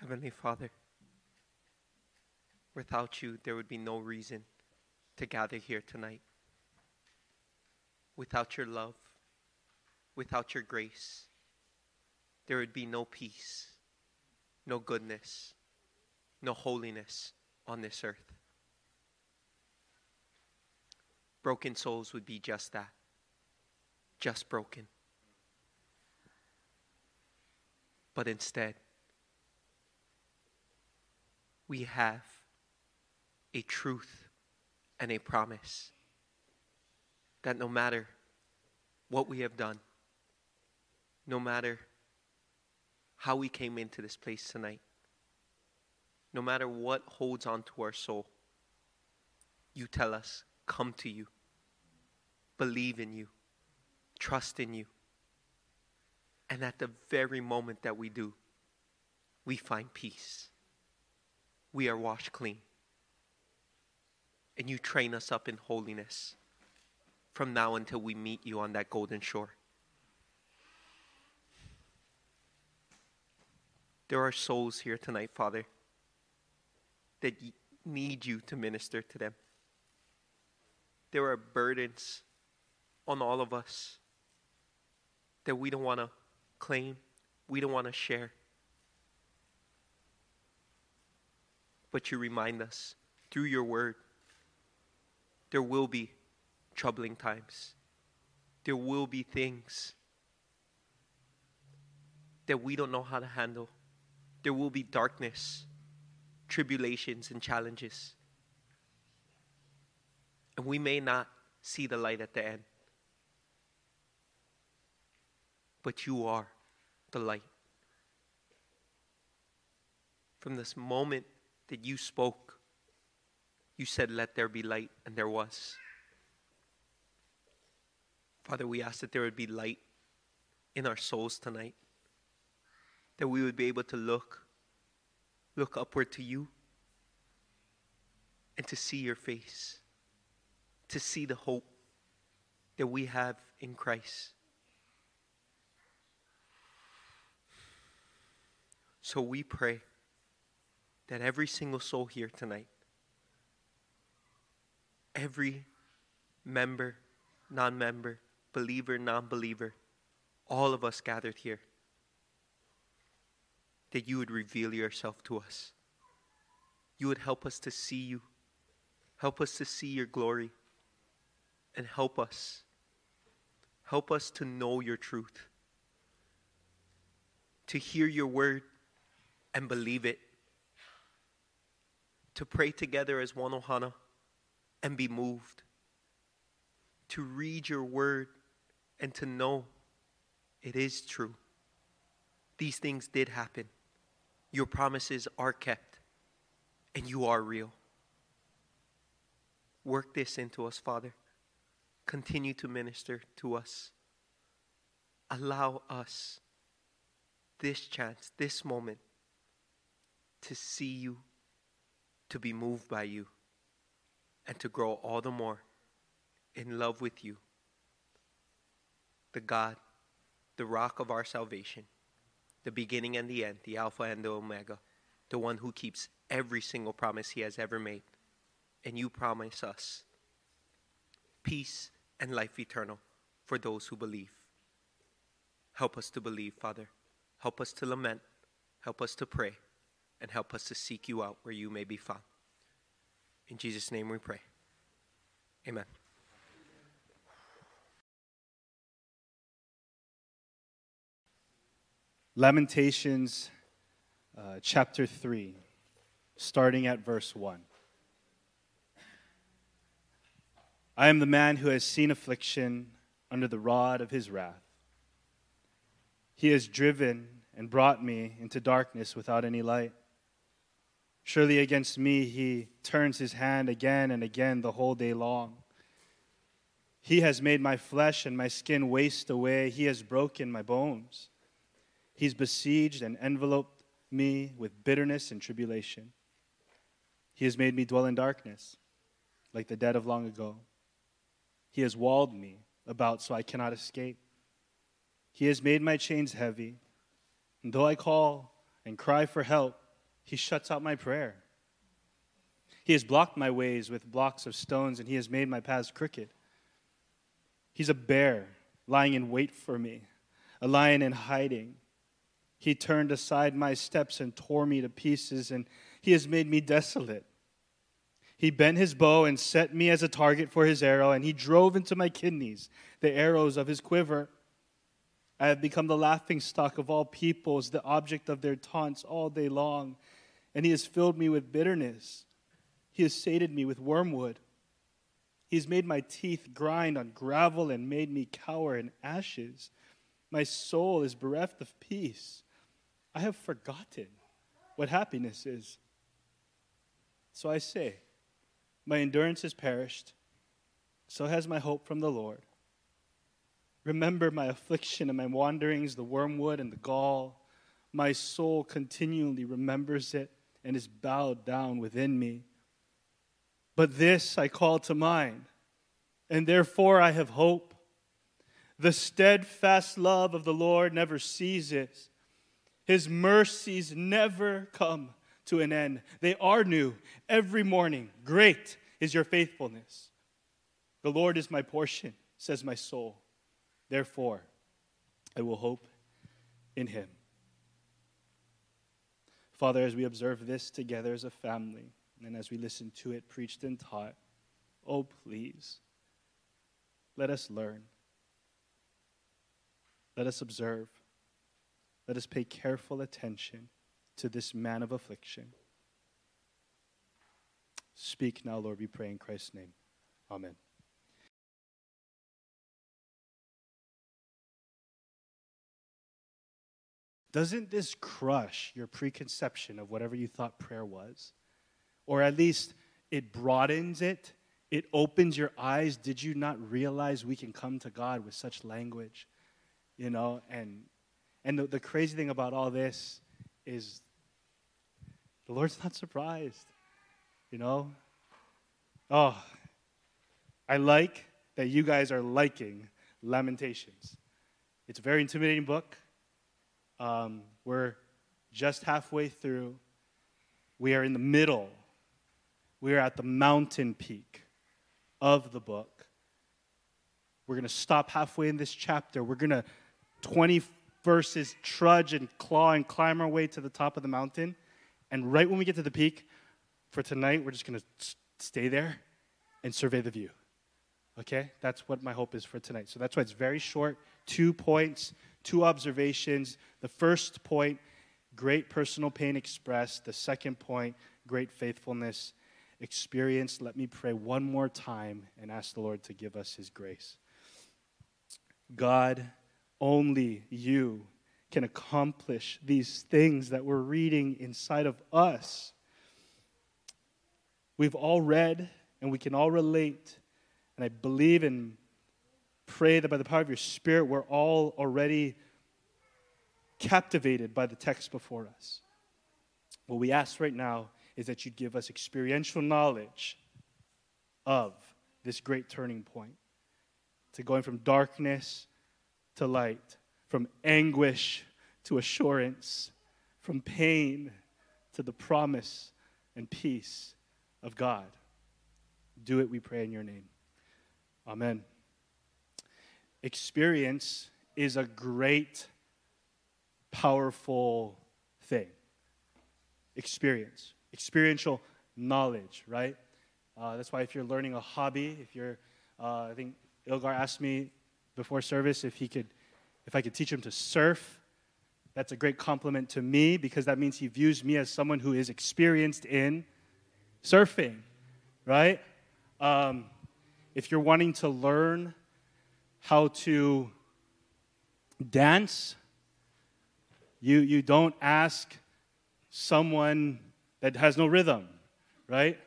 Heavenly Father, without you, there would be no reason to gather here tonight. Without your love, without your grace, there would be no peace, no goodness, no holiness on this earth. Broken souls would be just that just broken. But instead, we have a truth and a promise that no matter what we have done, no matter how we came into this place tonight, no matter what holds on to our soul, you tell us, come to you, believe in you, trust in you. And at the very moment that we do, we find peace. We are washed clean. And you train us up in holiness from now until we meet you on that golden shore. There are souls here tonight, Father, that need you to minister to them. There are burdens on all of us that we don't want to claim, we don't want to share. But you remind us through your word there will be troubling times. There will be things that we don't know how to handle. There will be darkness, tribulations, and challenges. And we may not see the light at the end. But you are the light. From this moment that you spoke, you said, Let there be light, and there was. Father, we ask that there would be light in our souls tonight, that we would be able to look, look upward to you, and to see your face, to see the hope that we have in Christ. So we pray that every single soul here tonight, every member, non member, believer, non believer, all of us gathered here, that you would reveal yourself to us. You would help us to see you, help us to see your glory, and help us. Help us to know your truth, to hear your word, and believe it. To pray together as one Ohana and be moved. To read your word and to know it is true. These things did happen. Your promises are kept, and you are real. Work this into us, Father. Continue to minister to us. Allow us this chance, this moment to see you, to be moved by you, and to grow all the more in love with you, the God, the rock of our salvation, the beginning and the end, the Alpha and the Omega, the one who keeps every single promise he has ever made. And you promise us peace and life eternal for those who believe. Help us to believe, Father. Help us to lament. Help us to pray and help us to seek you out where you may be found. In Jesus' name we pray. Amen. Lamentations uh, chapter 3, starting at verse 1. I am the man who has seen affliction under the rod of his wrath. He has driven and brought me into darkness without any light. Surely against me he turns his hand again and again the whole day long. He has made my flesh and my skin waste away. He has broken my bones. He's besieged and enveloped me with bitterness and tribulation. He has made me dwell in darkness, like the dead of long ago. He has walled me about so I cannot escape. He has made my chains heavy. And though I call and cry for help, he shuts out my prayer. He has blocked my ways with blocks of stones, and he has made my paths crooked. He's a bear lying in wait for me, a lion in hiding. He turned aside my steps and tore me to pieces, and he has made me desolate. He bent his bow and set me as a target for his arrow, and he drove into my kidneys the arrows of his quiver. I have become the laughing stock of all peoples, the object of their taunts all day long, and he has filled me with bitterness. He has sated me with wormwood. He has made my teeth grind on gravel and made me cower in ashes. My soul is bereft of peace. I have forgotten what happiness is. So I say, my endurance has perished, so has my hope from the Lord. Remember my affliction and my wanderings, the wormwood and the gall. My soul continually remembers it and is bowed down within me. But this I call to mind, and therefore I have hope. The steadfast love of the Lord never ceases, His mercies never come to an end. They are new every morning. Great is your faithfulness. The Lord is my portion, says my soul. Therefore, I will hope in him. Father, as we observe this together as a family, and as we listen to it preached and taught, oh, please, let us learn. Let us observe. Let us pay careful attention to this man of affliction. Speak now, Lord, we pray in Christ's name. Amen. Doesn't this crush your preconception of whatever you thought prayer was? Or at least it broadens it, it opens your eyes. Did you not realize we can come to God with such language? You know, and and the, the crazy thing about all this is the Lord's not surprised. You know? Oh, I like that you guys are liking Lamentations. It's a very intimidating book. Um, we're just halfway through. We are in the middle. We are at the mountain peak of the book. We're going to stop halfway in this chapter. We're going to 20 verses trudge and claw and climb our way to the top of the mountain. And right when we get to the peak for tonight, we're just going to stay there and survey the view. Okay? That's what my hope is for tonight. So that's why it's very short two points, two observations. The first point, great personal pain expressed. The second point, great faithfulness experienced. Let me pray one more time and ask the Lord to give us his grace. God, only you can accomplish these things that we're reading inside of us. We've all read and we can all relate. And I believe and pray that by the power of your Spirit, we're all already captivated by the text before us. What we ask right now is that you'd give us experiential knowledge of this great turning point to going from darkness to light from anguish to assurance, from pain to the promise and peace of God. Do it, we pray in your name. Amen. Experience is a great, powerful thing. Experience, experiential knowledge, right? Uh, that's why if you're learning a hobby, if you're, uh, I think Ilgar asked me before service if he could if I could teach him to surf, that's a great compliment to me because that means he views me as someone who is experienced in surfing, right? Um, if you're wanting to learn how to dance, you, you don't ask someone that has no rhythm, right?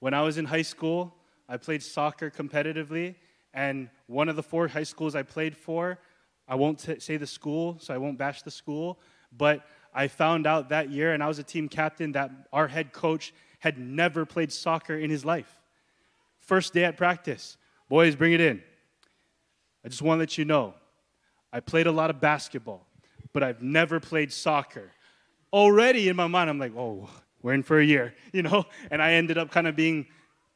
When I was in high school, I played soccer competitively, and one of the four high schools I played for, I won't t- say the school, so I won't bash the school, but I found out that year, and I was a team captain, that our head coach had never played soccer in his life. First day at practice, boys, bring it in. I just want to let you know I played a lot of basketball, but I've never played soccer. Already in my mind, I'm like, oh, we're in for a year, you know? And I ended up kind of being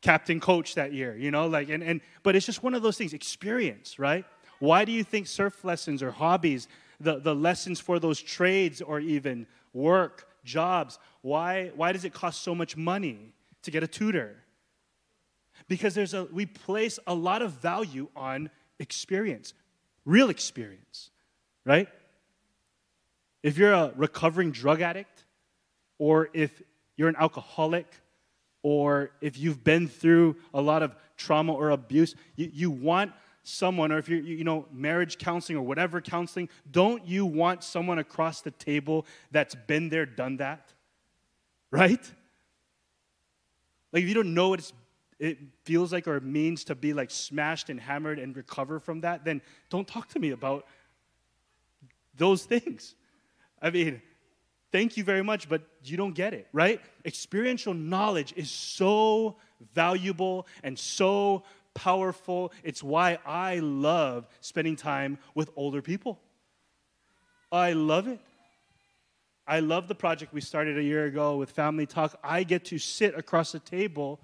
captain coach that year, you know? Like, and, and, but it's just one of those things, experience, right? Why do you think surf lessons or hobbies, the, the lessons for those trades or even work, jobs, why, why does it cost so much money to get a tutor? Because there's a, we place a lot of value on experience, real experience, right? If you're a recovering drug addict, or if you're an alcoholic, or if you've been through a lot of trauma or abuse, you, you want someone, or if you're, you know, marriage counseling or whatever counseling, don't you want someone across the table that's been there, done that? Right? Like, if you don't know what it's it feels like or means to be like smashed and hammered and recover from that, then don't talk to me about those things. I mean, thank you very much, but you don't get it, right? Experiential knowledge is so valuable and so powerful. It's why I love spending time with older people. I love it. I love the project we started a year ago with Family Talk. I get to sit across the table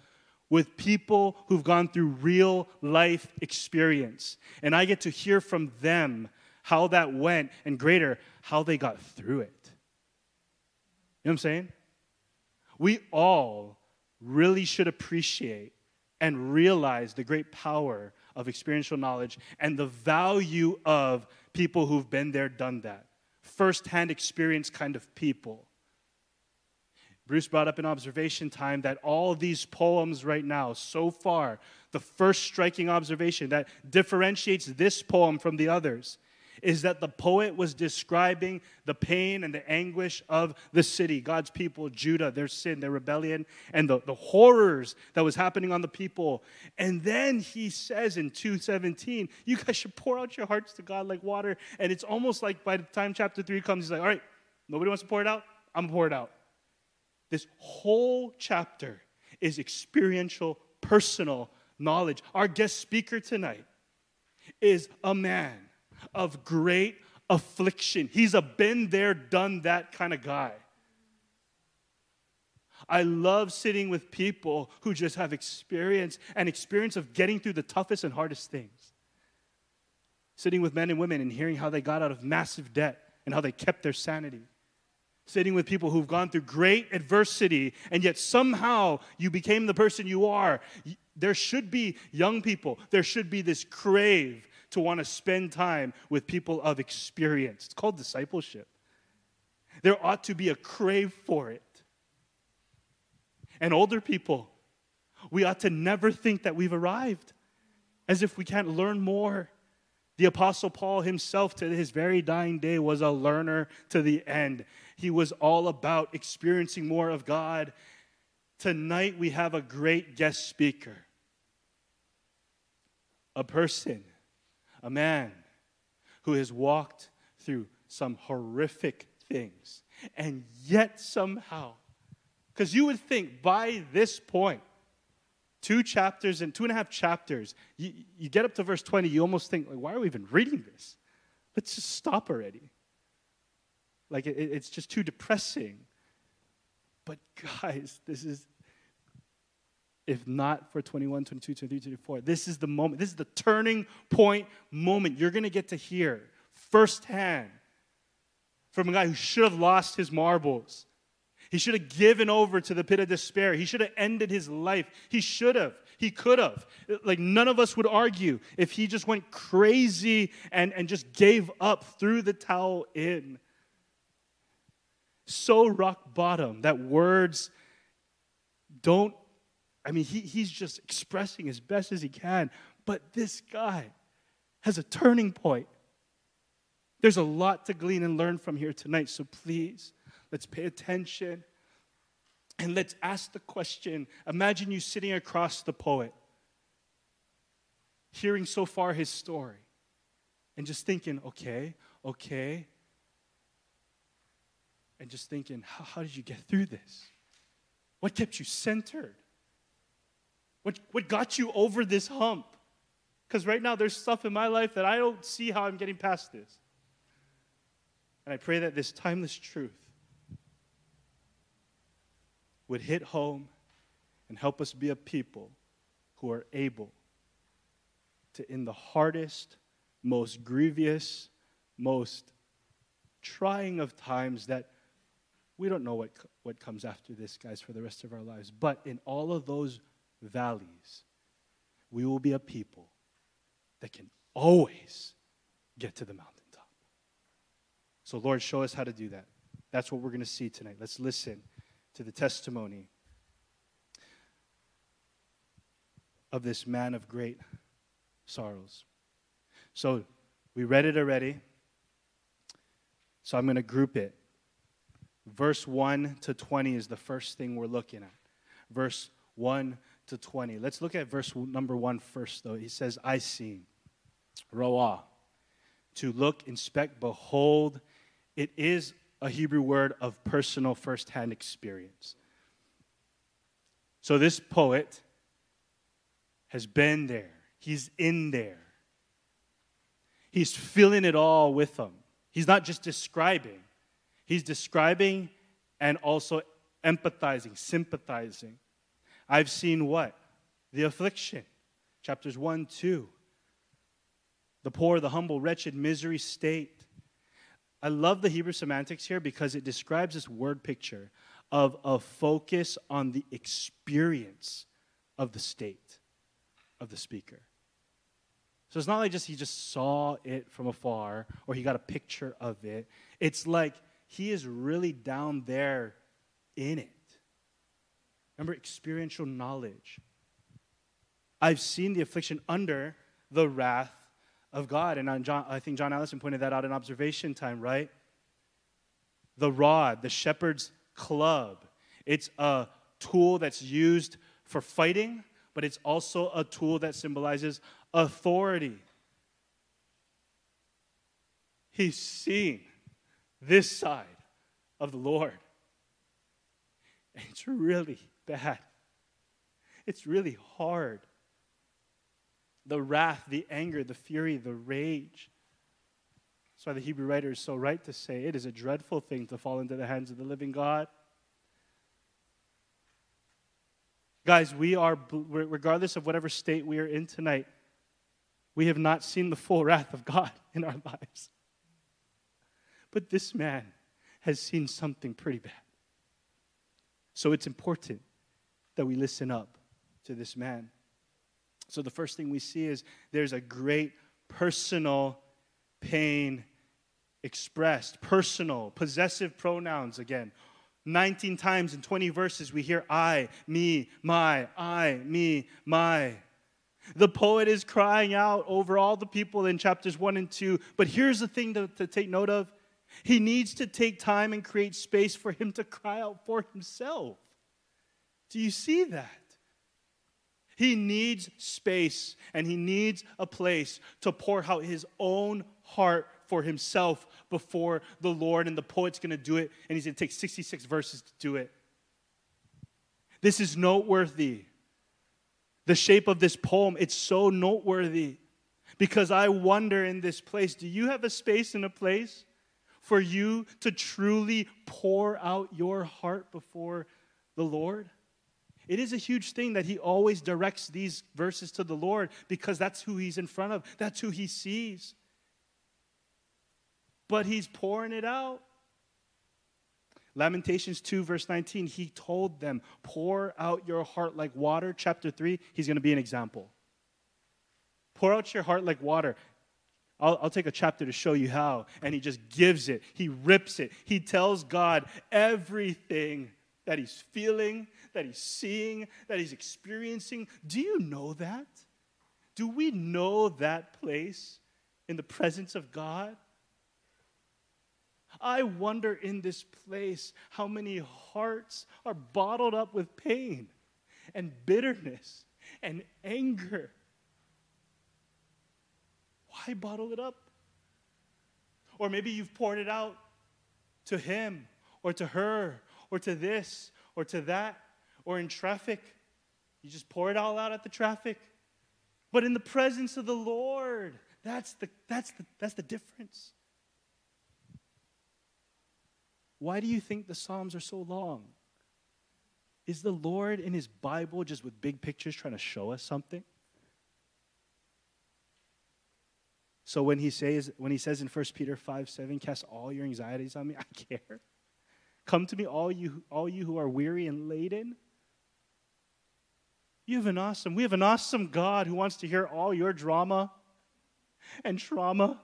with people who've gone through real life experience. And I get to hear from them how that went, and greater, how they got through it. You know what I'm saying? We all really should appreciate and realize the great power of experiential knowledge and the value of people who've been there, done that. First hand experience kind of people. Bruce brought up in observation time that all these poems right now, so far, the first striking observation that differentiates this poem from the others is that the poet was describing the pain and the anguish of the city, God's people, Judah, their sin, their rebellion, and the, the horrors that was happening on the people. And then he says in 217, you guys should pour out your hearts to God like water. And it's almost like by the time chapter 3 comes, he's like, all right, nobody wants to pour it out? I'm going to pour it out. This whole chapter is experiential, personal knowledge. Our guest speaker tonight is a man of great affliction. He's a been there, done that kind of guy. I love sitting with people who just have experience and experience of getting through the toughest and hardest things. Sitting with men and women and hearing how they got out of massive debt and how they kept their sanity sitting with people who've gone through great adversity and yet somehow you became the person you are. There should be young people, there should be this crave to want to spend time with people of experience. It's called discipleship. There ought to be a crave for it. And older people, we ought to never think that we've arrived as if we can't learn more. The Apostle Paul himself, to his very dying day, was a learner to the end. He was all about experiencing more of God. Tonight, we have a great guest speaker a person, a man who has walked through some horrific things. And yet, somehow, because you would think by this point, two chapters and two and a half chapters, you, you get up to verse 20, you almost think, like, why are we even reading this? Let's just stop already. Like, it, it's just too depressing. But, guys, this is, if not for 21, 22, 23, 24, this is the moment. This is the turning point moment. You're going to get to hear firsthand from a guy who should have lost his marbles. He should have given over to the pit of despair. He should have ended his life. He should have. He could have. Like, none of us would argue if he just went crazy and, and just gave up, threw the towel in so rock bottom that words don't, I mean, he, he's just expressing as best as he can. But this guy has a turning point. There's a lot to glean and learn from here tonight, so please, let's pay attention and let's ask the question. Imagine you sitting across the poet, hearing so far his story, and just thinking, okay, okay, and just thinking, how, how did you get through this? What kept you centered? What, what got you over this hump? Because right now there's stuff in my life that I don't see how I'm getting past this. And I pray that this timeless truth would hit home and help us be a people who are able to, in the hardest, most grievous, most trying of times that we don't know what, what comes after this, guys, for the rest of our lives. But in all of those valleys, we will be a people that can always get to the mountaintop. So, Lord, show us how to do that. That's what we're going to see tonight. Let's listen to the testimony of this man of great sorrows. So, we read it already. So, I'm going to group it. Verse 1 to 20 is the first thing we're looking at. Verse 1 to 20. Let's look at verse number 1 first, though. He says, I see. Roah. To look, inspect, behold. It is a Hebrew word of personal firsthand experience. So this poet has been there, he's in there. He's feeling it all with them. He's not just describing, he's describing and also empathizing, sympathizing. I've seen what? The affliction. Chapters 1, 2. The poor, the humble, wretched, misery state. I love the Hebrew semantics here because it describes this word picture of a focus on the experience of the state of the speaker. So it's not like just he just saw it from afar or he got a picture of it. It's like he is really down there in it. Remember experiential knowledge. I've seen the affliction under the wrath of God. And John, I think John Allison pointed that out in observation time, right? The rod, the shepherd's club. It's a tool that's used for fighting, but it's also a tool that symbolizes authority. He's seen this side of the Lord. It's really bad. It's really hard the wrath, the anger, the fury, the rage. That's why the Hebrew writer is so right to say it is a dreadful thing to fall into the hands of the living God. Guys, we are, regardless of whatever state we are in tonight, we have not seen the full wrath of God in our lives. But this man has seen something pretty bad. So it's important that we listen up to this man. So the first thing we see is there's a great personal pain expressed, personal, possessive pronouns again. 19 times in 20 verses, we hear I, me, my, I, me, my. The poet is crying out over all the people in chapters 1 and 2. But here's the thing to, to take note of he needs to take time and create space for him to cry out for himself. Do you see that? He needs space and he needs a place to pour out his own heart for himself before the Lord. And the poet's going to do it, and he's going to take 66 verses to do it. This is noteworthy. The shape of this poem, it's so noteworthy because I wonder in this place do you have a space and a place for you to truly pour out your heart before the Lord? It is a huge thing that he always directs these verses to the Lord because that's who he's in front of, that's who he sees. But he's pouring it out. Lamentations 2, verse 19, he told them, Pour out your heart like water. Chapter 3, he's going to be an example. Pour out your heart like water. I'll, I'll, take a chapter to show you how. And he just gives it, he rips it. He tells God everything that he's feeling, that he's seeing, that he's experiencing. Do you know that? Do we know that place in the presence of God? I wonder in this place how many hearts are bottled up with pain and bitterness and anger. Why bottle it up? Or maybe you've poured it out to him or to her or to this or to that or in traffic. You just pour it all out at the traffic. but in the presence of the Lord. That's the, that's the, that's the difference. Why do you think the Psalms are so long? Is the Lord in his Bible just with big pictures trying to show us something? So when he says when he says in 1 Peter 5 7, cast all your anxieties on me, I care. Come to me, all you all you who are weary and laden. You have an awesome, we have an awesome God who wants to hear all your drama and trauma.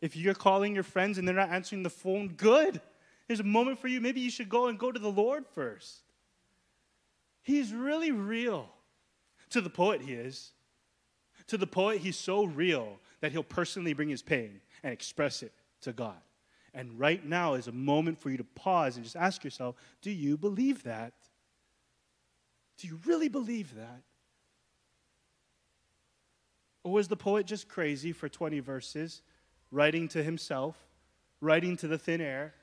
If you're calling your friends and they're not answering the phone, good. There's a moment for you. Maybe you should go and go to the Lord first. He's really real. To the poet, he is. To the poet, he's so real that he'll personally bring his pain and express it to God. And right now is a moment for you to pause and just ask yourself do you believe that? Do you really believe that? Or was the poet just crazy for 20 verses, writing to himself, writing to the thin air?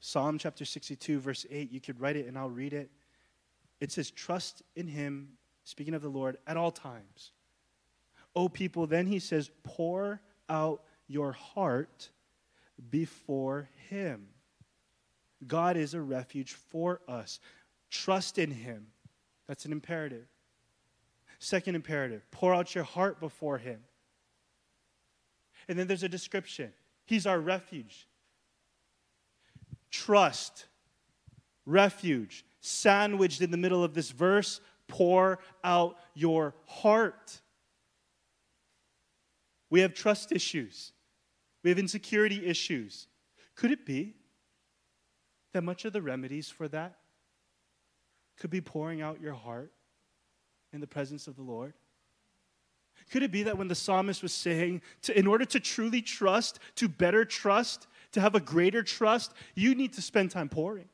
Psalm chapter 62, verse 8, you could write it and I'll read it. It says, Trust in him, speaking of the Lord, at all times. O people, then he says, Pour out your heart before him. God is a refuge for us. Trust in him. That's an imperative. Second imperative pour out your heart before him. And then there's a description He's our refuge. Trust, refuge, sandwiched in the middle of this verse, pour out your heart. We have trust issues. We have insecurity issues. Could it be that much of the remedies for that could be pouring out your heart in the presence of the Lord? Could it be that when the psalmist was saying, to, in order to truly trust, to better trust, to have a greater trust, you need to spend time pouring?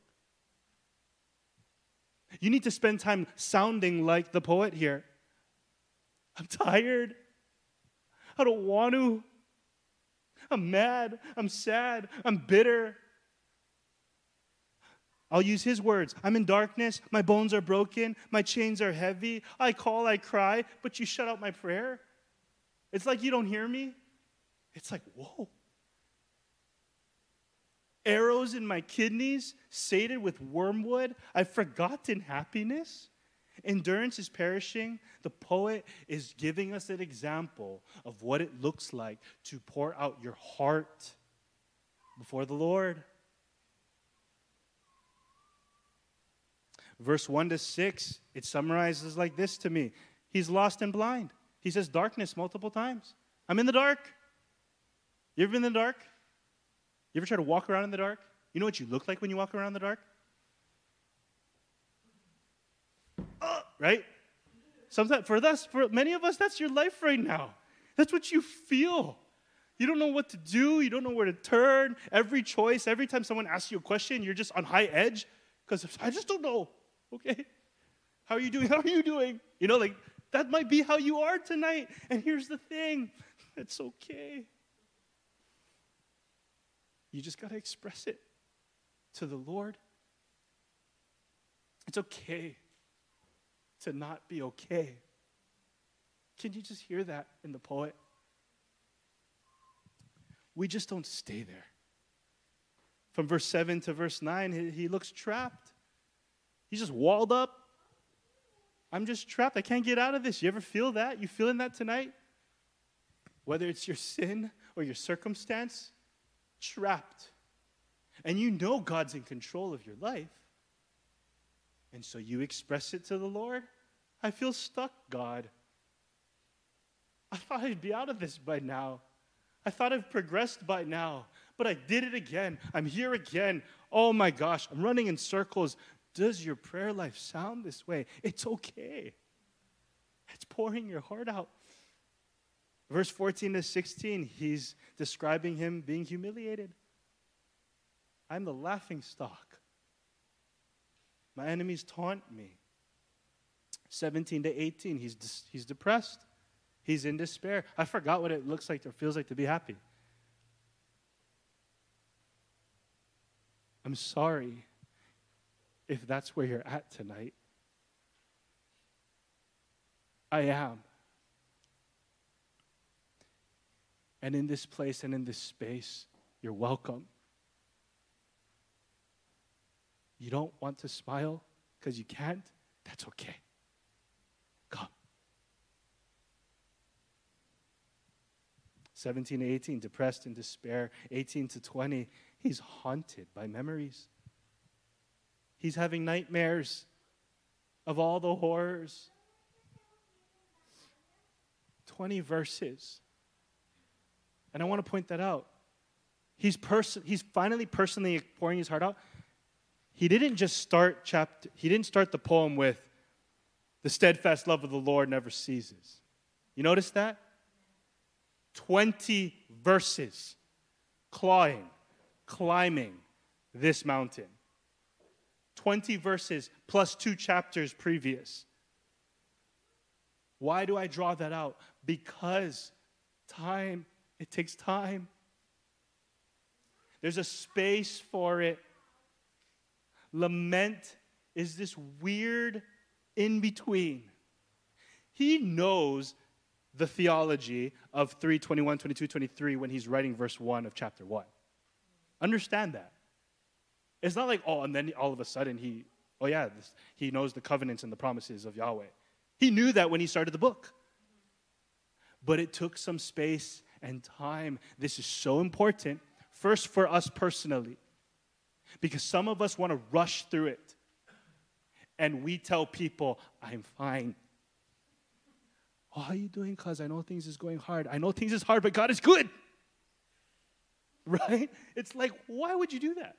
You need to spend time sounding like the poet here. I'm tired. I don't want to. I'm mad. I'm sad. I'm bitter. I'll use his words. I'm in darkness. My bones are broken. My chains are heavy. I call, I cry, but you shut out my prayer. It's like you don't hear me. It's like, whoa. Arrows in my kidneys, sated with wormwood. I've forgotten happiness. Endurance is perishing. The poet is giving us an example of what it looks like to pour out your heart before the Lord. Verse 1 to 6, it summarizes like this to me He's lost and blind. He says darkness multiple times. I'm in the dark. You ever been in the dark? You ever try to walk around in the dark? You know what you look like when you walk around in the dark? Uh, right? Sometimes for us, for many of us, that's your life right now. That's what you feel. You don't know what to do. You don't know where to turn. Every choice, every time someone asks you a question, you're just on high edge because I just don't know. Okay? How are you doing? How are you doing? You know, like that might be how you are tonight. And here's the thing it's okay. You just got to express it to the Lord. It's okay to not be okay. Can you just hear that in the poet? We just don't stay there. From verse 7 to verse 9, he looks trapped. He's just walled up. I'm just trapped. I can't get out of this. You ever feel that? You feeling that tonight? Whether it's your sin or your circumstance, trapped. And you know God's in control of your life. And so you express it to the Lord. I feel stuck, God. I thought I'd be out of this by now. I thought I've progressed by now, but I did it again. I'm here again. Oh my gosh, I'm running in circles. Does your prayer life sound this way? It's okay. It's pouring your heart out. Verse 14 to 16, he's describing him being humiliated. I'm the laughing stock. My enemies taunt me. 17 to 18, he's, he's depressed. He's in despair. I forgot what it looks like or feels like to be happy. I'm sorry. if that's where you're at tonight. I am. And in this place and in this space, you're welcome. You don't want to smile because you can't? That's okay. Come. 17 to 18, depressed in despair. 18 to 20, he's haunted by memories. He's having nightmares of all the horrors. 20 verses. And I want to point that out. He's, pers- he's finally personally pouring his heart out. He didn't just start chapter, he didn't start the poem with the steadfast love of the Lord never ceases. You notice that? 20 verses clawing, climbing this mountain. 20 verses plus two chapters previous. Why do I draw that out? Because time, it takes time. There's a space for it. Lament is this weird in between. He knows the theology of 3 21, 22, 23 when he's writing verse 1 of chapter 1. Understand that. It's not like, oh, and then all of a sudden he, oh yeah, this, he knows the covenants and the promises of Yahweh. He knew that when he started the book. But it took some space and time. This is so important, first for us personally, because some of us want to rush through it. And we tell people, I'm fine. Oh, how are you doing? Because I know things is going hard. I know things is hard, but God is good. Right? It's like, why would you do that?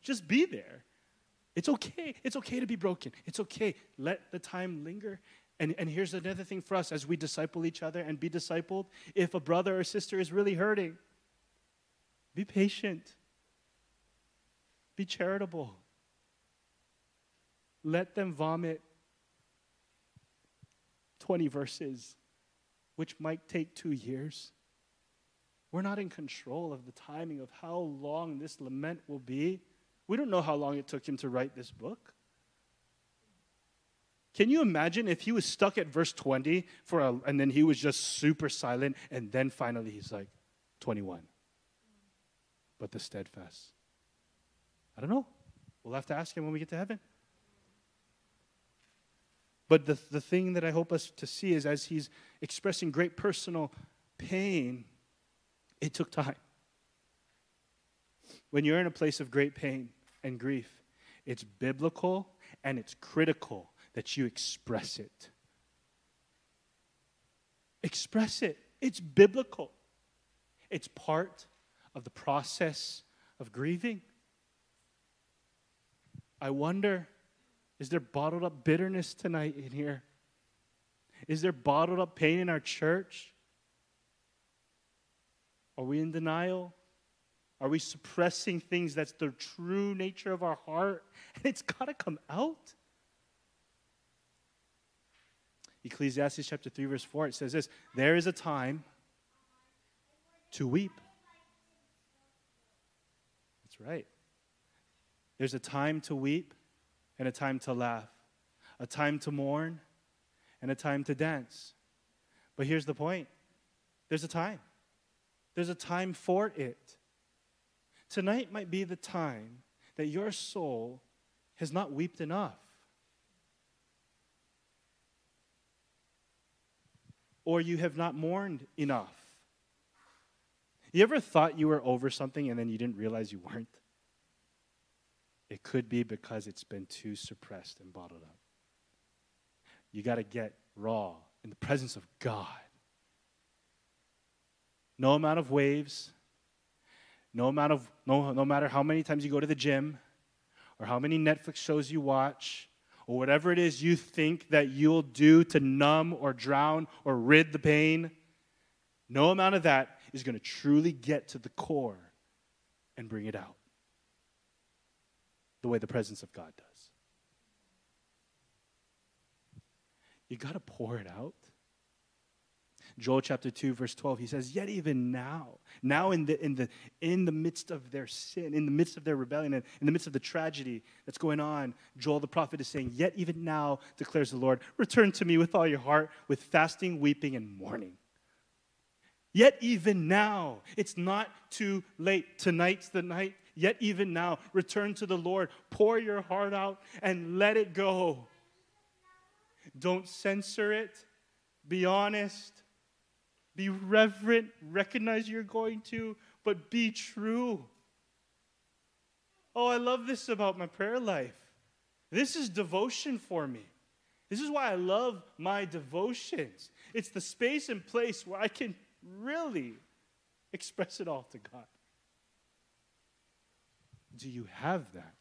Just be there. It's okay. It's okay to be broken. It's okay. Let the time linger. And, and here's another thing for us as we disciple each other and be discipled. If a brother or sister is really hurting, be patient, be charitable. Let them vomit 20 verses, which might take two years. We're not in control of the timing of how long this lament will be. We don't know how long it took him to write this book. Can you imagine if he was stuck at verse 20 for a, and then he was just super silent and then finally he's like 21. But the steadfast. I don't know. We'll have to ask him when we get to heaven. But the, the thing that I hope us to see is as he's expressing great personal pain, it took time. When you're in a place of great pain and grief, it's biblical and it's critical that you express it. Express it. It's biblical. It's part of the process of grieving. I wonder is there bottled up bitterness tonight in here? Is there bottled up pain in our church? Are we in denial? Are we suppressing things that's the true nature of our heart? And it's got to come out. Ecclesiastes chapter 3, verse 4, it says this There is a time to weep. That's right. There's a time to weep and a time to laugh, a time to mourn and a time to dance. But here's the point there's a time, there's a time for it. Tonight might be the time that your soul has not wept enough. Or you have not mourned enough. You ever thought you were over something and then you didn't realize you weren't? It could be because it's been too suppressed and bottled up. You got to get raw in the presence of God. No amount of waves, no amount of no, no matter how many times you go to the gym or how many Netflix shows you watch or whatever it is you think that you'll do to numb or drown or rid the pain, no amount of that is going to truly get to the core and bring it out the way the presence of God does. You got to pour it out. Joel chapter 2, verse 12, he says, Yet even now, now in the, in the, in the midst of their sin, in the midst of their rebellion, and in the midst of the tragedy that's going on, Joel the prophet is saying, Yet even now, declares the Lord, return to me with all your heart, with fasting, weeping, and mourning. Yet even now, it's not too late. Tonight's the night. Yet even now, return to the Lord. Pour your heart out and let it go. Don't censor it. Be honest. Be reverent. Recognize you're going to, but be true. Oh, I love this about my prayer life. This is devotion for me. This is why I love my devotions. It's the space and place where I can really express it all to God. Do you have that?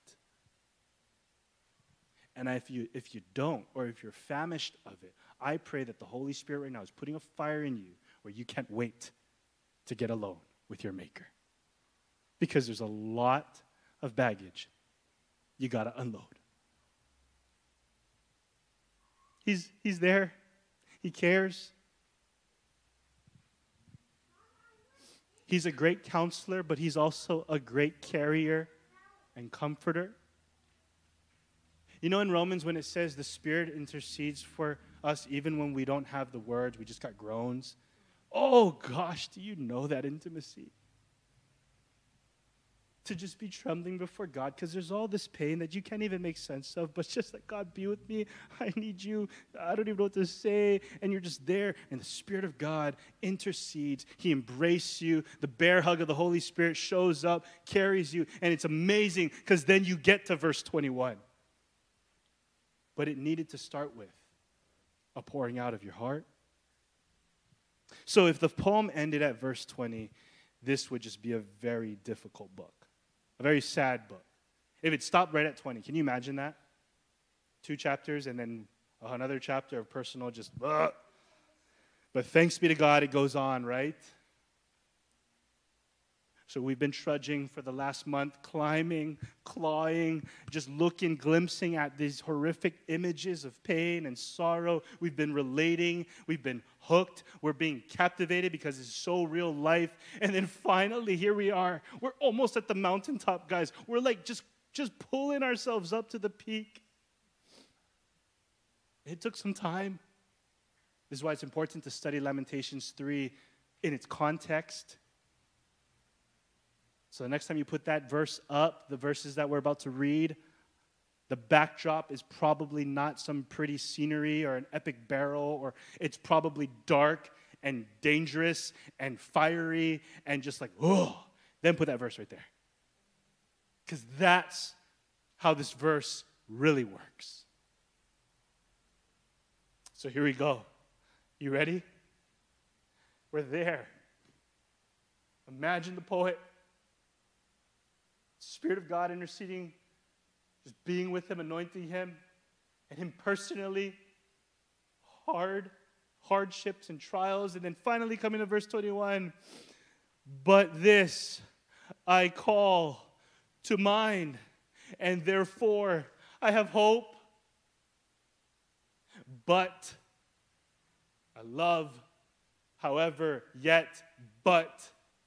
And if you, if you don't, or if you're famished of it, I pray that the Holy Spirit right now is putting a fire in you where you can't wait to get alone with your Maker. Because there's a lot of baggage you got to unload. He's, he's there, He cares. He's a great counselor, but He's also a great carrier and comforter. You know, in Romans, when it says the Spirit intercedes for us even when we don't have the words, we just got groans. Oh gosh, do you know that intimacy? To just be trembling before God because there's all this pain that you can't even make sense of, but just like, God, be with me. I need you. I don't even know what to say. And you're just there, and the Spirit of God intercedes. He embraces you. The bear hug of the Holy Spirit shows up, carries you, and it's amazing because then you get to verse 21 but it needed to start with a pouring out of your heart. So if the poem ended at verse 20, this would just be a very difficult book, a very sad book. If it stopped right at 20, can you imagine that? Two chapters and then another chapter of personal just, but thanks be to God, it goes on, right? So we've been trudging for the last month, climbing, clawing, just looking, glimpsing at these horrific images of pain and sorrow. We've been relating, we've been hooked, we're being captivated because it's so real life. And then finally, here we are. We're almost at the mountaintop, guys. We're like just, just pulling ourselves up to the peak. It took some time. This is why it's important to study Lamentations 3 in its context so the next time you put that verse up, the verses that we're about to read, the backdrop is probably not some pretty scenery or an epic barrel, or it's probably dark and dangerous and fiery and just like, oh, then put that verse right there. Because that's how this verse really works. So here we go. You ready? We're there. Imagine the poet Spirit of God interceding, just being with him, anointing him, and him personally, hard hardships and trials. And then finally, coming to verse 21 But this I call to mind, and therefore I have hope. But I love, however, yet, but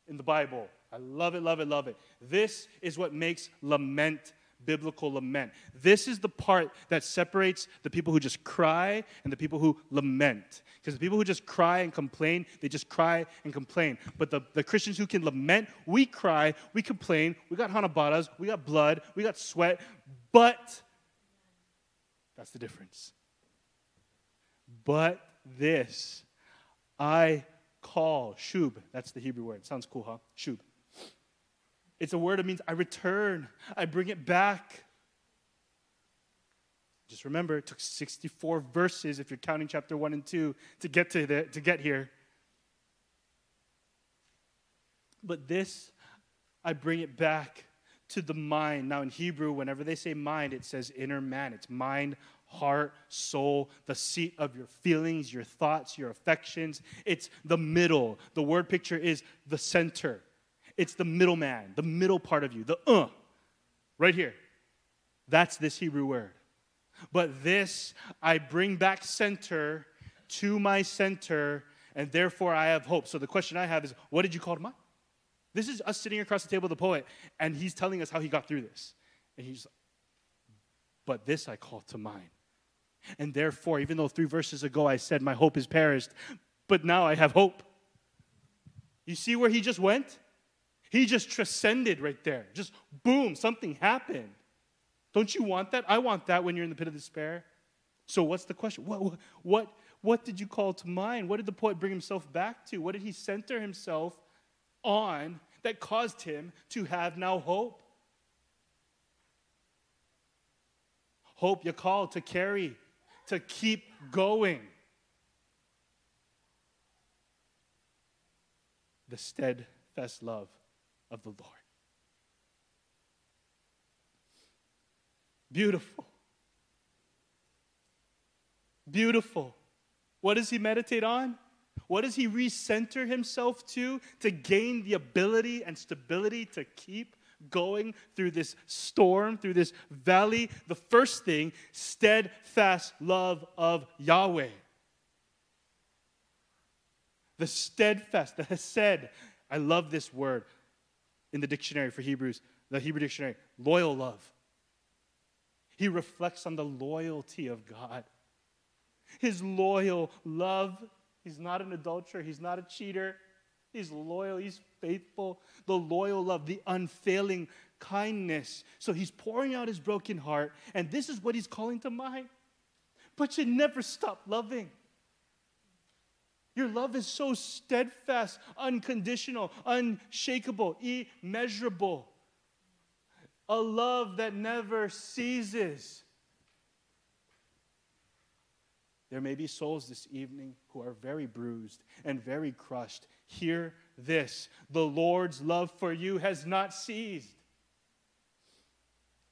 in the Bible. I love it, love it, love it. This is what makes lament biblical lament. This is the part that separates the people who just cry and the people who lament. Because the people who just cry and complain, they just cry and complain. But the, the Christians who can lament, we cry, we complain, we got hanabatas, we got blood, we got sweat, but that's the difference. But this I call, shub, that's the Hebrew word. Sounds cool, huh? Shub. It's a word that means I return, I bring it back. Just remember, it took 64 verses, if you're counting chapter 1 and 2, to get, to, the, to get here. But this, I bring it back to the mind. Now, in Hebrew, whenever they say mind, it says inner man. It's mind, heart, soul, the seat of your feelings, your thoughts, your affections. It's the middle. The word picture is the center. It's the middleman, the middle part of you, the uh, right here. That's this Hebrew word. But this I bring back center to my center and therefore I have hope. So the question I have is, what did you call to mind? This is us sitting across the table with the poet, and he's telling us how he got through this. And he's, but this I call to mind. And therefore, even though three verses ago I said my hope is perished, but now I have hope. You see where he just went? He just transcended right there. Just boom, something happened. Don't you want that? I want that when you're in the pit of despair. So, what's the question? What, what, what did you call to mind? What did the poet bring himself back to? What did he center himself on that caused him to have now hope? Hope you're called to carry, to keep going. The steadfast love of the Lord. Beautiful. Beautiful. What does he meditate on? What does he recenter himself to to gain the ability and stability to keep going through this storm, through this valley? The first thing, steadfast love of Yahweh. The steadfast, the hesed. I love this word in the dictionary for Hebrews, the Hebrew dictionary, loyal love. He reflects on the loyalty of God. His loyal love. He's not an adulterer, he's not a cheater. He's loyal, he's faithful. The loyal love, the unfailing kindness. So he's pouring out his broken heart, and this is what he's calling to mind. But you never stop loving. Your love is so steadfast, unconditional, unshakable, immeasurable. A love that never ceases. There may be souls this evening who are very bruised and very crushed. Hear this the Lord's love for you has not ceased.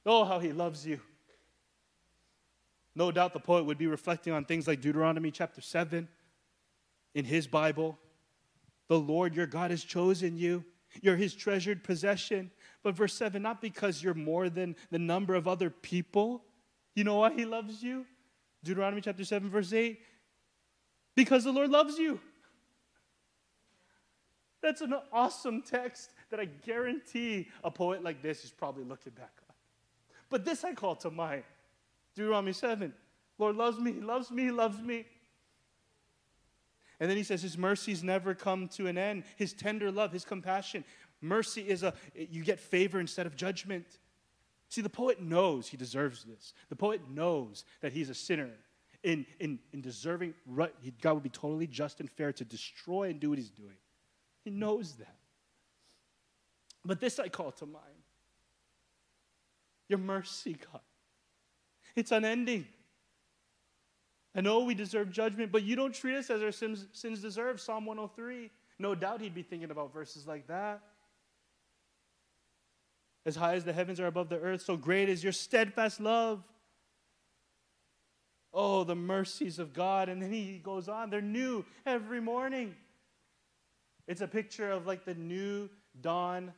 Oh, how he loves you. No doubt the poet would be reflecting on things like Deuteronomy chapter 7 in his Bible. The Lord your God has chosen you, you're his treasured possession. But verse 7 not because you're more than the number of other people. You know why he loves you? Deuteronomy chapter 7, verse 8. Because the Lord loves you. That's an awesome text that I guarantee a poet like this is probably looking back on. But this I call to mind Deuteronomy 7. Lord loves me, he loves me, he loves me. And then he says, His mercies never come to an end. His tender love, His compassion. Mercy is a, you get favor instead of judgment. See, the poet knows he deserves this. The poet knows that he's a sinner. In, in, in deserving, right, God would be totally just and fair to destroy and do what he's doing. He knows that. But this I call to mind your mercy, God. It's unending. I know we deserve judgment, but you don't treat us as our sins, sins deserve. Psalm 103. No doubt he'd be thinking about verses like that. As high as the heavens are above the earth, so great is your steadfast love. Oh, the mercies of God. And then he goes on, they're new every morning. It's a picture of like the new dawn,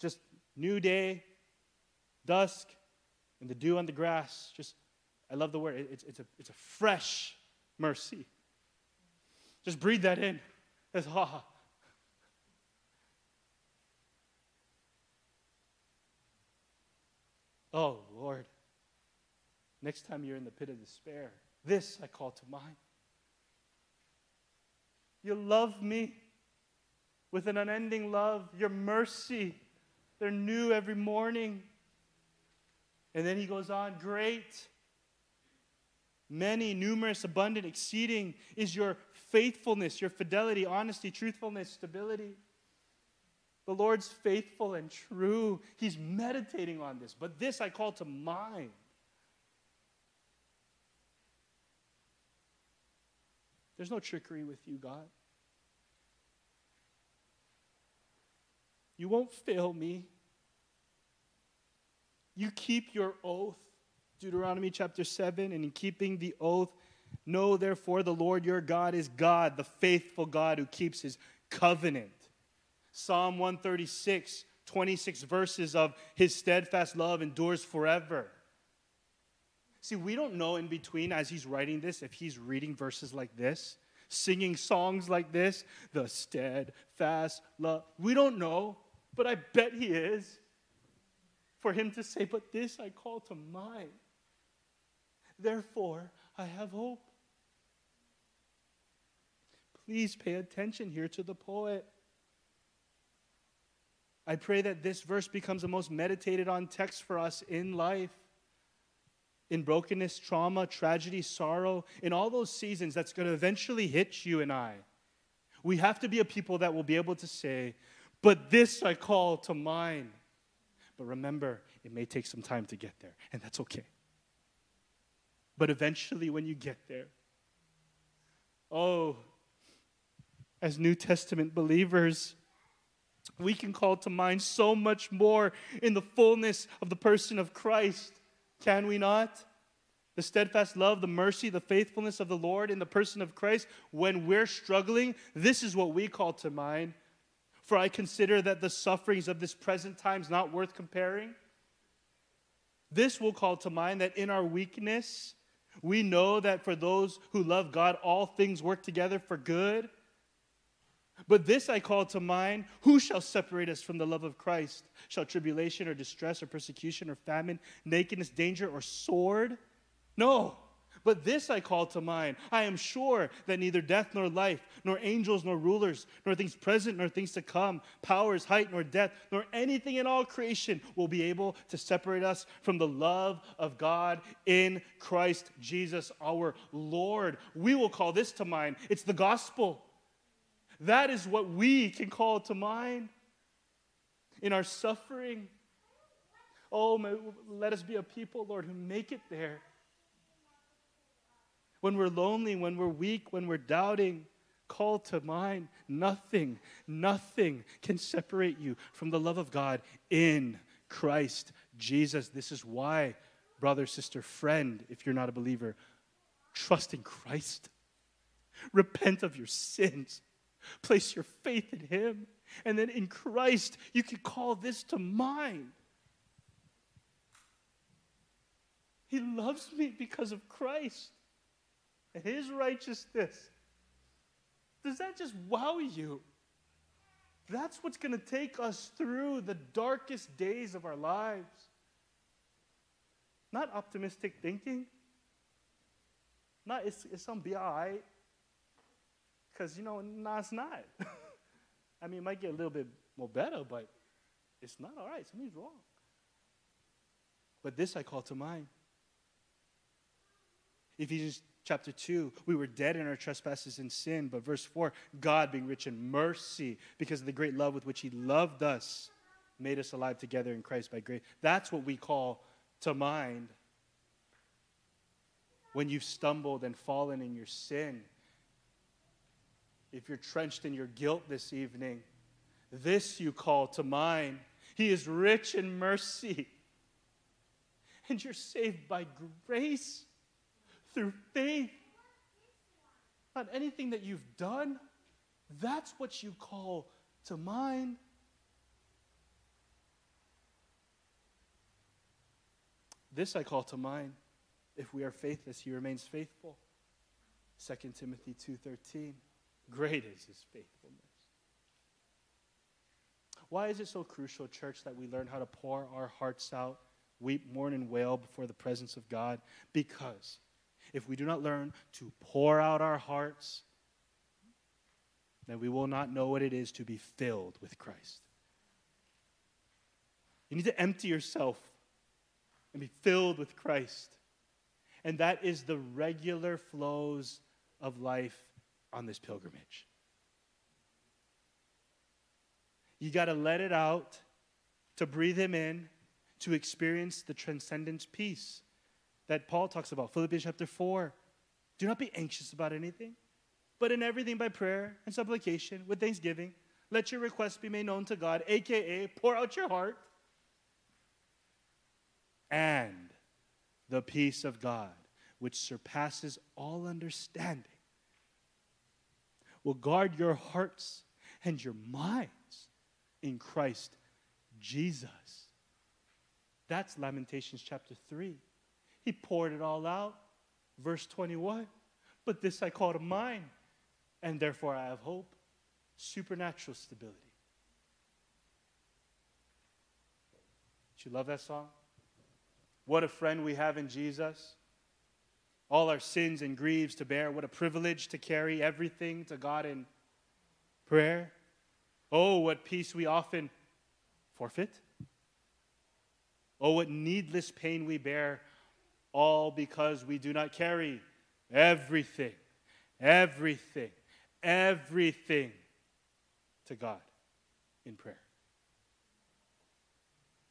just new day, dusk, and the dew on the grass. Just, I love the word. It's, it's, a, it's a fresh mercy. Just breathe that in. That's ha. Oh, Lord. Next time you're in the pit of despair, this I call to mind. You love me with an unending love, your mercy. They're new every morning. And then he goes on, great, many, numerous, abundant, exceeding is your faithfulness, your fidelity, honesty, truthfulness, stability. The Lord's faithful and true. He's meditating on this, but this I call to mind. There's no trickery with you, God. You won't fail me. You keep your oath. Deuteronomy chapter 7, and in keeping the oath, know therefore the Lord your God is God, the faithful God who keeps his covenant. Psalm 136, 26 verses of his steadfast love endures forever. See, we don't know in between as he's writing this if he's reading verses like this singing songs like this? The steadfast love. We don't know, but I bet He is. For Him to say, But this I call to mind. Therefore, I have hope. Please pay attention here to the poet. I pray that this verse becomes the most meditated on text for us in life. In brokenness, trauma, tragedy, sorrow, in all those seasons that's going to eventually hit you and I. We have to be a people that will be able to say, But this I call to mind. But remember, it may take some time to get there, and that's okay. But eventually, when you get there, oh, as New Testament believers, we can call to mind so much more in the fullness of the person of Christ, can we not? The steadfast love, the mercy, the faithfulness of the Lord in the person of Christ. When we're struggling, this is what we call to mind. For I consider that the sufferings of this present time is not worth comparing. This will call to mind that in our weakness, we know that for those who love God, all things work together for good. But this I call to mind who shall separate us from the love of Christ? Shall tribulation or distress or persecution or famine, nakedness, danger, or sword? No. But this I call to mind. I am sure that neither death nor life, nor angels nor rulers, nor things present nor things to come, powers, height nor depth, nor anything in all creation will be able to separate us from the love of God in Christ Jesus our Lord. We will call this to mind. It's the gospel. That is what we can call to mind in our suffering. Oh, let us be a people, Lord, who make it there when we're lonely, when we're weak, when we're doubting, call to mind nothing, nothing can separate you from the love of God in Christ Jesus. This is why, brother, sister, friend, if you're not a believer, trust in Christ. Repent of your sins. Place your faith in Him. And then in Christ, you can call this to mind. He loves me because of Christ and his righteousness. Does that just wow you? That's what's going to take us through the darkest days of our lives. Not optimistic thinking. Not, it's, it's going to be all right. Because, you know, no, it's not. I mean, it might get a little bit more better, but it's not all right. Something's wrong. But this I call to mind. Ephesians chapter 2, we were dead in our trespasses and sin. But verse 4, God, being rich in mercy, because of the great love with which He loved us, made us alive together in Christ by grace. That's what we call to mind when you've stumbled and fallen in your sin. If you're trenched in your guilt this evening, this you call to mind. He is rich in mercy. And you're saved by grace through faith. Not anything that you've done. That's what you call to mind. This I call to mind. If we are faithless, he remains faithful. 2 Timothy 2:13. Great is his faithfulness. Why is it so crucial, church, that we learn how to pour our hearts out, weep, mourn, and wail before the presence of God? Because if we do not learn to pour out our hearts, then we will not know what it is to be filled with Christ. You need to empty yourself and be filled with Christ. And that is the regular flows of life on this pilgrimage. You got to let it out to breathe Him in, to experience the transcendent peace that Paul talks about, Philippians chapter 4. Do not be anxious about anything, but in everything by prayer and supplication with thanksgiving, let your requests be made known to God, aka pour out your heart. And the peace of God, which surpasses all understanding, will guard your hearts and your minds in Christ Jesus. That's Lamentations chapter 3. He poured it all out. Verse 21 But this I call to mind. and therefore I have hope, supernatural stability. Do you love that song? What a friend we have in Jesus. All our sins and griefs to bear. What a privilege to carry everything to God in prayer. Oh, what peace we often forfeit. Oh, what needless pain we bear, all because we do not carry everything, everything, everything to God in prayer.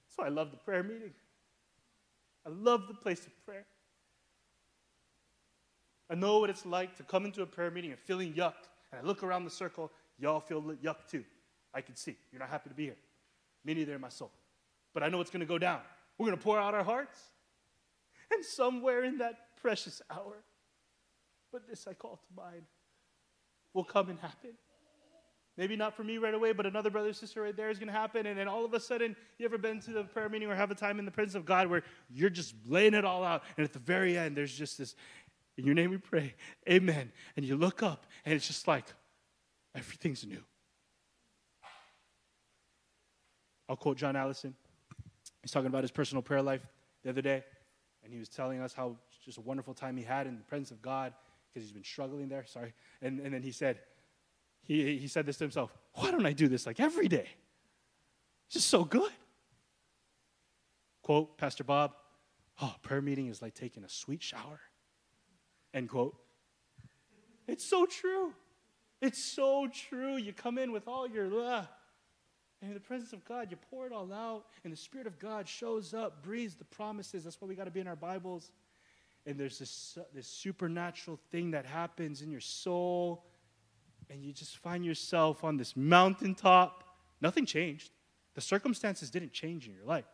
That's why I love the prayer meeting. I love the place of prayer. I know what it's like to come into a prayer meeting and feeling yucked. And I look around the circle, y'all feel yucked too. I can see. You're not happy to be here. Me neither in my soul. But I know it's going to go down. We're going to pour out our hearts. And somewhere in that precious hour, but this I call to mind, will come and happen. Maybe not for me right away, but another brother sister right there is going to happen. And then all of a sudden, you ever been to the prayer meeting or have a time in the presence of God where you're just laying it all out. And at the very end, there's just this, in your name we pray, amen. And you look up and it's just like, everything's new. I'll quote John Allison. He's talking about his personal prayer life the other day, and he was telling us how just a wonderful time he had in the presence of God because he's been struggling there. Sorry. And, and then he said, he, he said this to himself Why don't I do this like every day? It's just so good. Quote, Pastor Bob, oh, prayer meeting is like taking a sweet shower. End quote. It's so true. It's so true. You come in with all your, uh, and in the presence of God, you pour it all out, and the Spirit of God shows up, breathes the promises. That's why we got to be in our Bibles. And there's this, this supernatural thing that happens in your soul, and you just find yourself on this mountaintop. Nothing changed. The circumstances didn't change in your life,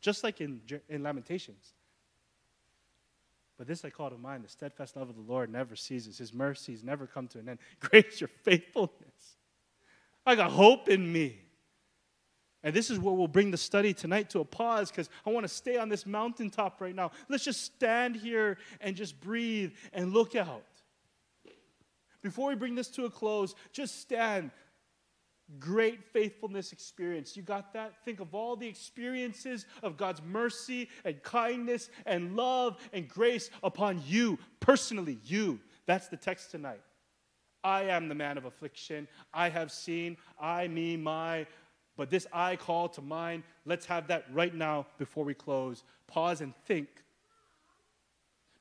just like in, in Lamentations. But this I call to mind the steadfast love of the Lord never ceases, His mercies never come to an end. Great is your faithfulness. I got hope in me. And this is where we'll bring the study tonight to a pause because I want to stay on this mountaintop right now. Let's just stand here and just breathe and look out. Before we bring this to a close, just stand. Great faithfulness experience. You got that? Think of all the experiences of God's mercy and kindness and love and grace upon you, personally, you. That's the text tonight. I am the man of affliction. I have seen, I, me, my, but this I call to mind. Let's have that right now before we close. Pause and think.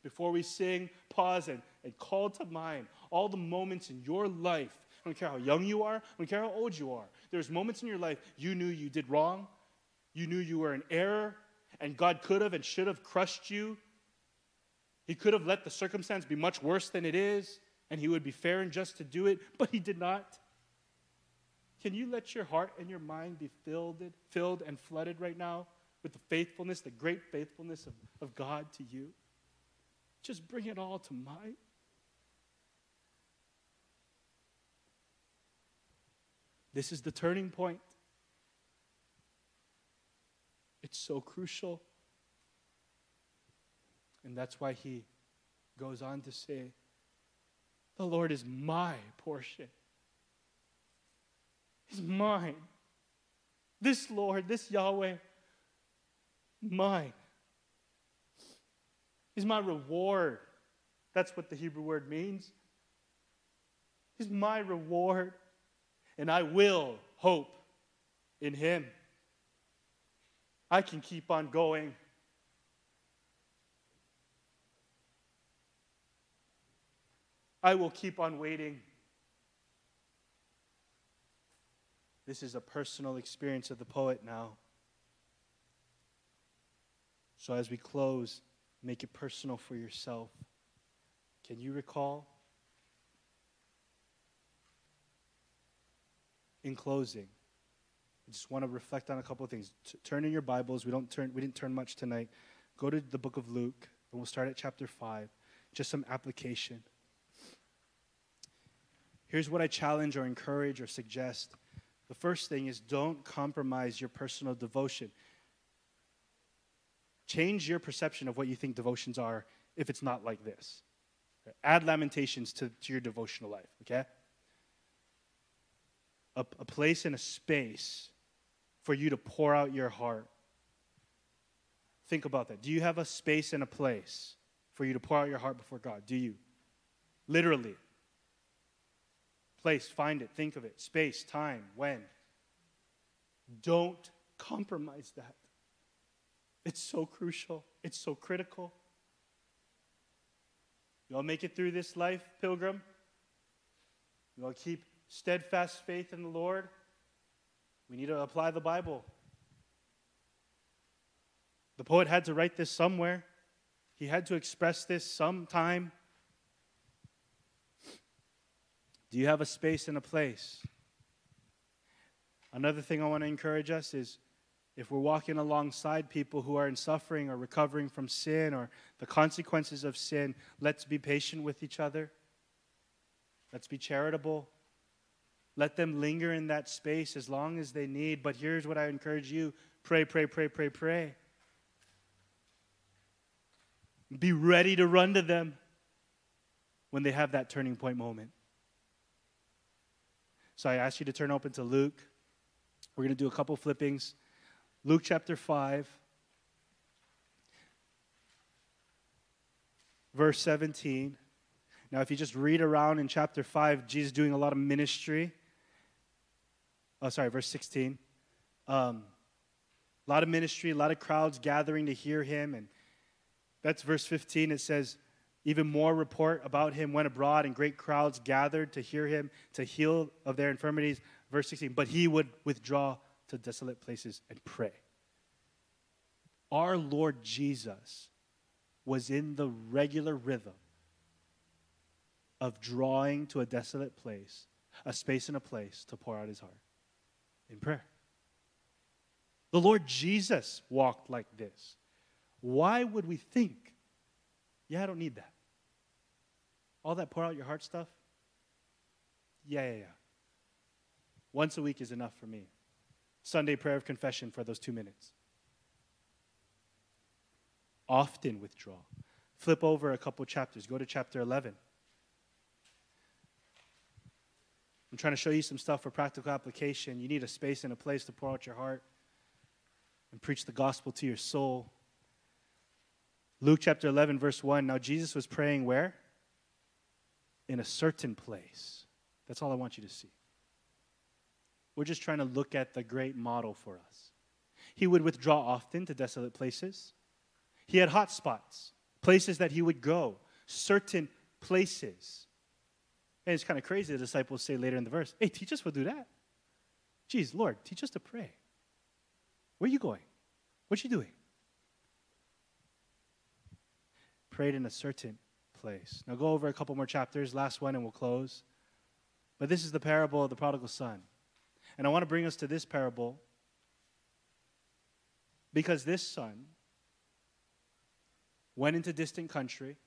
Before we sing, pause and, and call to mind all the moments in your life. I don't care how young you are, I don't care how old you are. There's moments in your life you knew you did wrong, you knew you were in error, and God could have and should have crushed you. He could have let the circumstance be much worse than it is, and He would be fair and just to do it, but He did not. Can you let your heart and your mind be filled, filled and flooded right now with the faithfulness, the great faithfulness of, of God to you? Just bring it all to mind. This is the turning point. It's so crucial. And that's why he goes on to say, The Lord is my portion is mine. This Lord, this Yahweh, mine. is my reward. That's what the Hebrew word means. He's my reward. And I will hope in Him. I can keep on going. I will keep on waiting. This is a personal experience of the poet now. So as we close, make it personal for yourself. Can you recall? In closing, I just want to reflect on a couple of things. T- turn in your Bibles. We don't turn. We didn't turn much tonight. Go to the book of Luke, and we'll start at chapter five. Just some application. Here's what I challenge or encourage or suggest the first thing is don't compromise your personal devotion. Change your perception of what you think devotions are if it's not like this. Add lamentations to, to your devotional life, okay? a, a place and a space for you to pour out your heart. Think about that. Do you have a space and a place for you to pour out your heart before God? Do you? Literally. Place, find it, think of it. Space, time, when. Don't compromise that. It's so crucial, it's so critical. You all make it through this life, pilgrim? You all keep steadfast faith in the Lord? We need to apply the Bible. The poet had to write this somewhere. He had to express this sometime. Do you have a space and a place? Another thing I want to encourage us is if we're walking alongside people who are in suffering or recovering from sin or the consequences of sin, let's be patient with each other. Let's be charitable. Let them linger in that space as long as they need. But here's what I encourage you pray, pray, pray, pray, pray. Be ready to run to them when they have that turning point moment. So I ask you to turn open to Luke. We're going to do a couple flippings. Luke chapter 5, verse 17. Now, if you just read around in chapter 5, Jesus doing a lot of ministry. Oh, sorry, verse 16. Um, a lot of ministry, a lot of crowds gathering to hear him. And that's verse 15. It says, even more report about him went abroad, and great crowds gathered to hear him, to heal of their infirmities. Verse 16. But he would withdraw to desolate places and pray. Our Lord Jesus was in the regular rhythm of drawing to a desolate place, a space and a place to pour out his heart in prayer. The Lord Jesus walked like this. Why would we think, yeah, I don't need that? All that pour out your heart stuff? Yeah, yeah, yeah. Once a week is enough for me. Sunday prayer of confession for those two minutes. Often withdraw. Flip over a couple chapters. Go to chapter 11. I'm trying to show you some stuff for practical application. You need a space and a place to pour out your heart and preach the gospel to your soul. Luke chapter 11, verse 1. Now, Jesus was praying where? In a certain place. That's all I want you to see. We're just trying to look at the great model for us. He would withdraw often to desolate places. He had hot spots, places that he would go, certain places. And it's kind of crazy. The disciples say later in the verse, Hey, teach us what do that. Geez, Lord, teach us to pray. Where are you going? What are you doing? Prayed in a certain place. Now go over a couple more chapters, last one, and we'll close. But this is the parable of the prodigal son. And I want to bring us to this parable because this son went into distant country.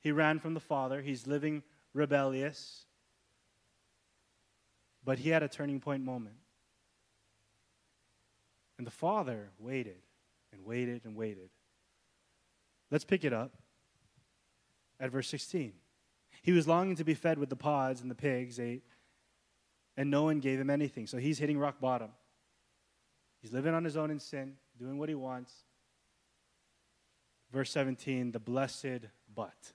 He ran from the father. He's living rebellious. But he had a turning point moment. And the father waited and waited and waited. Let's pick it up at verse 16. He was longing to be fed with the pods, and the pigs ate and no one gave him anything. So he's hitting rock bottom. He's living on his own in sin, doing what he wants. Verse 17, the blessed but.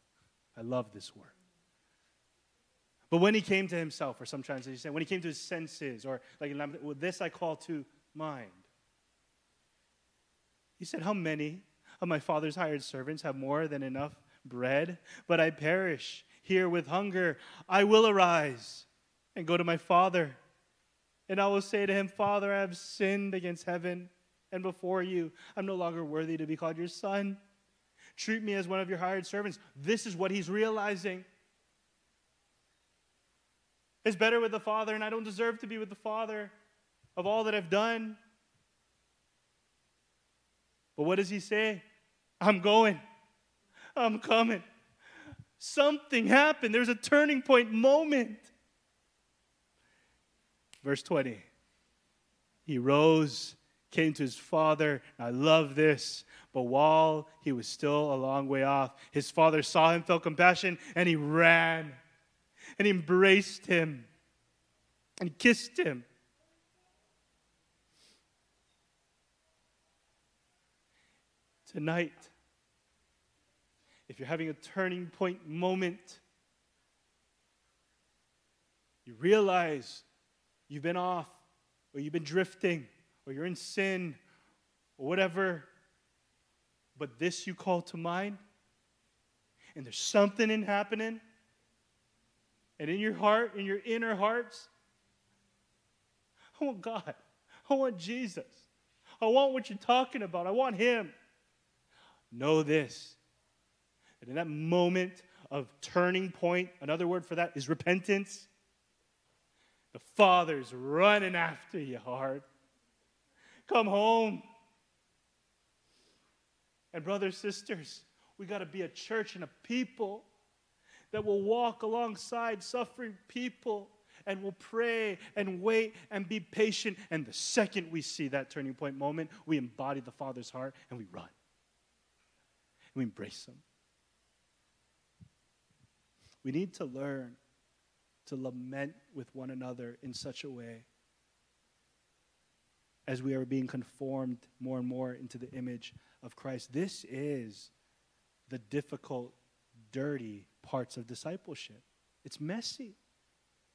I love this word. But when he came to himself, or some translations say, when he came to his senses, or like well, this I call to mind. He said, How many of my father's hired servants have more than enough bread? But I perish here with hunger. I will arise and go to my father. And I will say to him, Father, I have sinned against heaven and before you. I'm no longer worthy to be called your son. Treat me as one of your hired servants. This is what he's realizing. It's better with the Father, and I don't deserve to be with the Father of all that I've done. But what does he say? I'm going. I'm coming. Something happened. There's a turning point moment. Verse 20. He rose, came to his father. I love this. But while he was still a long way off, his father saw him, felt compassion, and he ran and embraced him and kissed him. Tonight, if you're having a turning point moment, you realize you've been off, or you've been drifting, or you're in sin, or whatever, but this you call to mind, and there's something in happening, and in your heart, in your inner hearts, I want God. I want Jesus. I want what you're talking about. I want Him. Know this. And in that moment of turning point, another word for that is repentance. The Father's running after you hard. Come home. And, brothers, sisters, we got to be a church and a people that will walk alongside suffering people and will pray and wait and be patient. And the second we see that turning point moment, we embody the Father's heart and we run. And we embrace Him. We need to learn to lament with one another in such a way as we are being conformed more and more into the image of Christ. This is the difficult, dirty parts of discipleship. It's messy,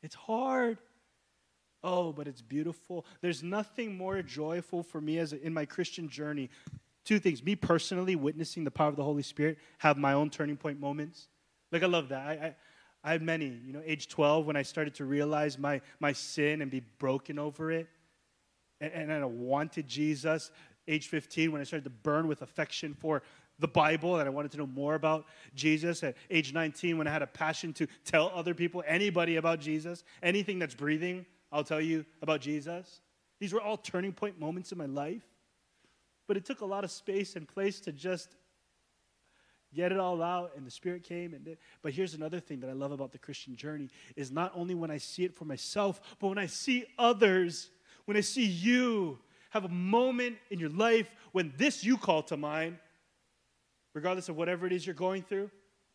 it's hard. Oh, but it's beautiful. There's nothing more joyful for me as a, in my Christian journey. Two things: me personally witnessing the power of the Holy Spirit, have my own turning point moments. Like I love that. I, I, I had many. You know, age 12 when I started to realize my my sin and be broken over it, and, and I wanted Jesus. Age 15 when I started to burn with affection for the Bible and I wanted to know more about Jesus. At age 19, when I had a passion to tell other people, anybody about Jesus, anything that's breathing, I'll tell you about Jesus. These were all turning point moments in my life. But it took a lot of space and place to just get it all out and the spirit came and but here's another thing that i love about the christian journey is not only when i see it for myself but when i see others when i see you have a moment in your life when this you call to mind regardless of whatever it is you're going through.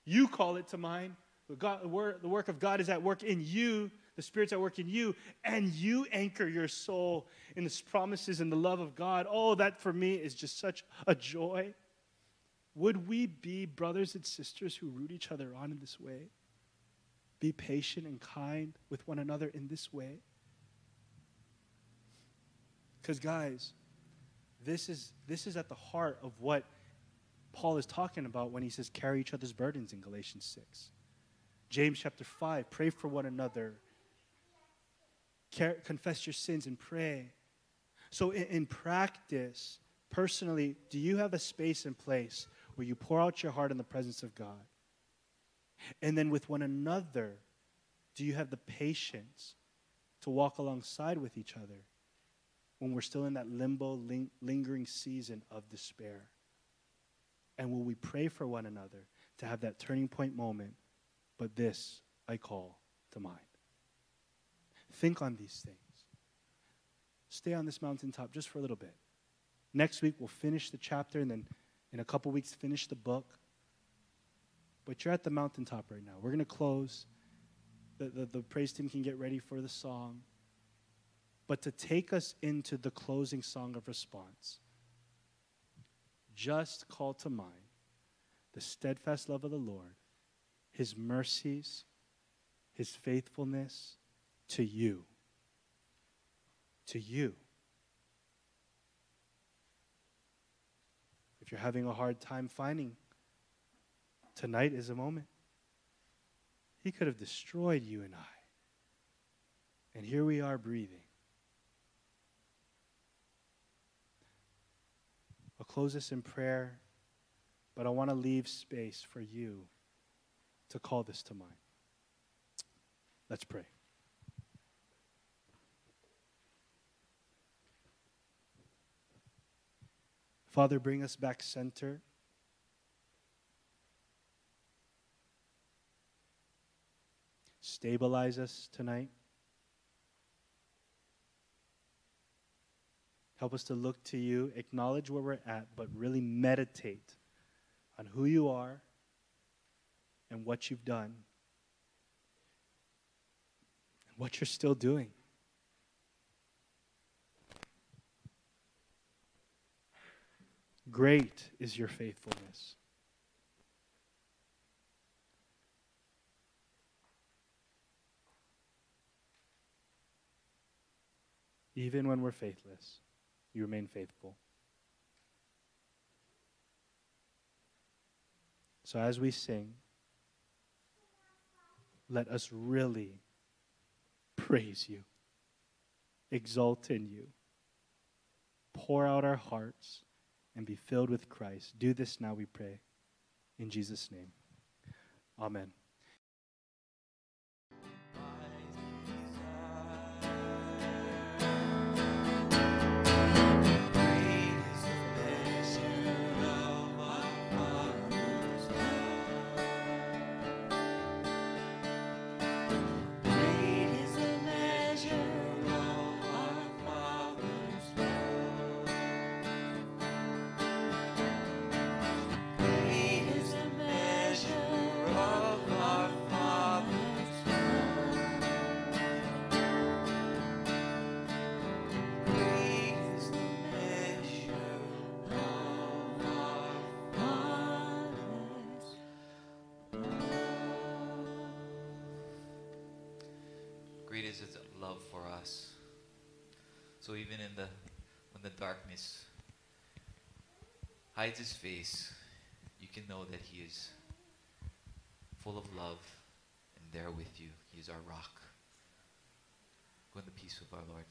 You call it to mind. The, God, work, the work of God is at work in you, the Spirit's at work in you, and you anchor your soul in the promises and the love of God. Oh, that for me is just such a joy. Would we be brothers and sisters who root each other on in this way? Be patient and kind with one another in this way? Because, guys, this is, this is at the heart of what Paul is talking about when he says, carry each other's burdens in Galatians 6. James chapter 5, pray for one another. Confess your sins and pray. So, in, in practice, personally, do you have a space and place where you pour out your heart in the presence of God? And then with one another, do you have the patience to walk alongside with each other when we're still in that limbo, ling- lingering season of despair? And will we pray for one another to have that turning point moment? But this I call to mind. Think on these things. Stay on this mountaintop just for a little bit. Next week, we'll finish the chapter and then in a couple weeks, finish the book. But you're at the mountaintop right now. We're going to close. The, the, the praise team can get ready for the song. But to take us into the closing song of response, just call to mind the steadfast love of the Lord, his mercies, his faithfulness to you. To you. If you're having a hard time finding, tonight is a moment. He could have destroyed you and I. And here we are breathing. I'll close this in prayer, but I want to leave space for you to call this to mind. Let's pray. Father, bring us back center. Stabilize us tonight. Help us to look to you, acknowledge where we're at, but really meditate on who you are and what you've done and what you're still doing. Great is your faithfulness. Even when we're faithless, you remain faithful. So as we sing, let us really praise you, exalt in you, pour out our hearts, and be filled with Christ. Do this now, we pray. In Jesus' name. Amen. Hides His face, you can know that He is full of love and there with you. He is our rock. Go in the peace of our Lord.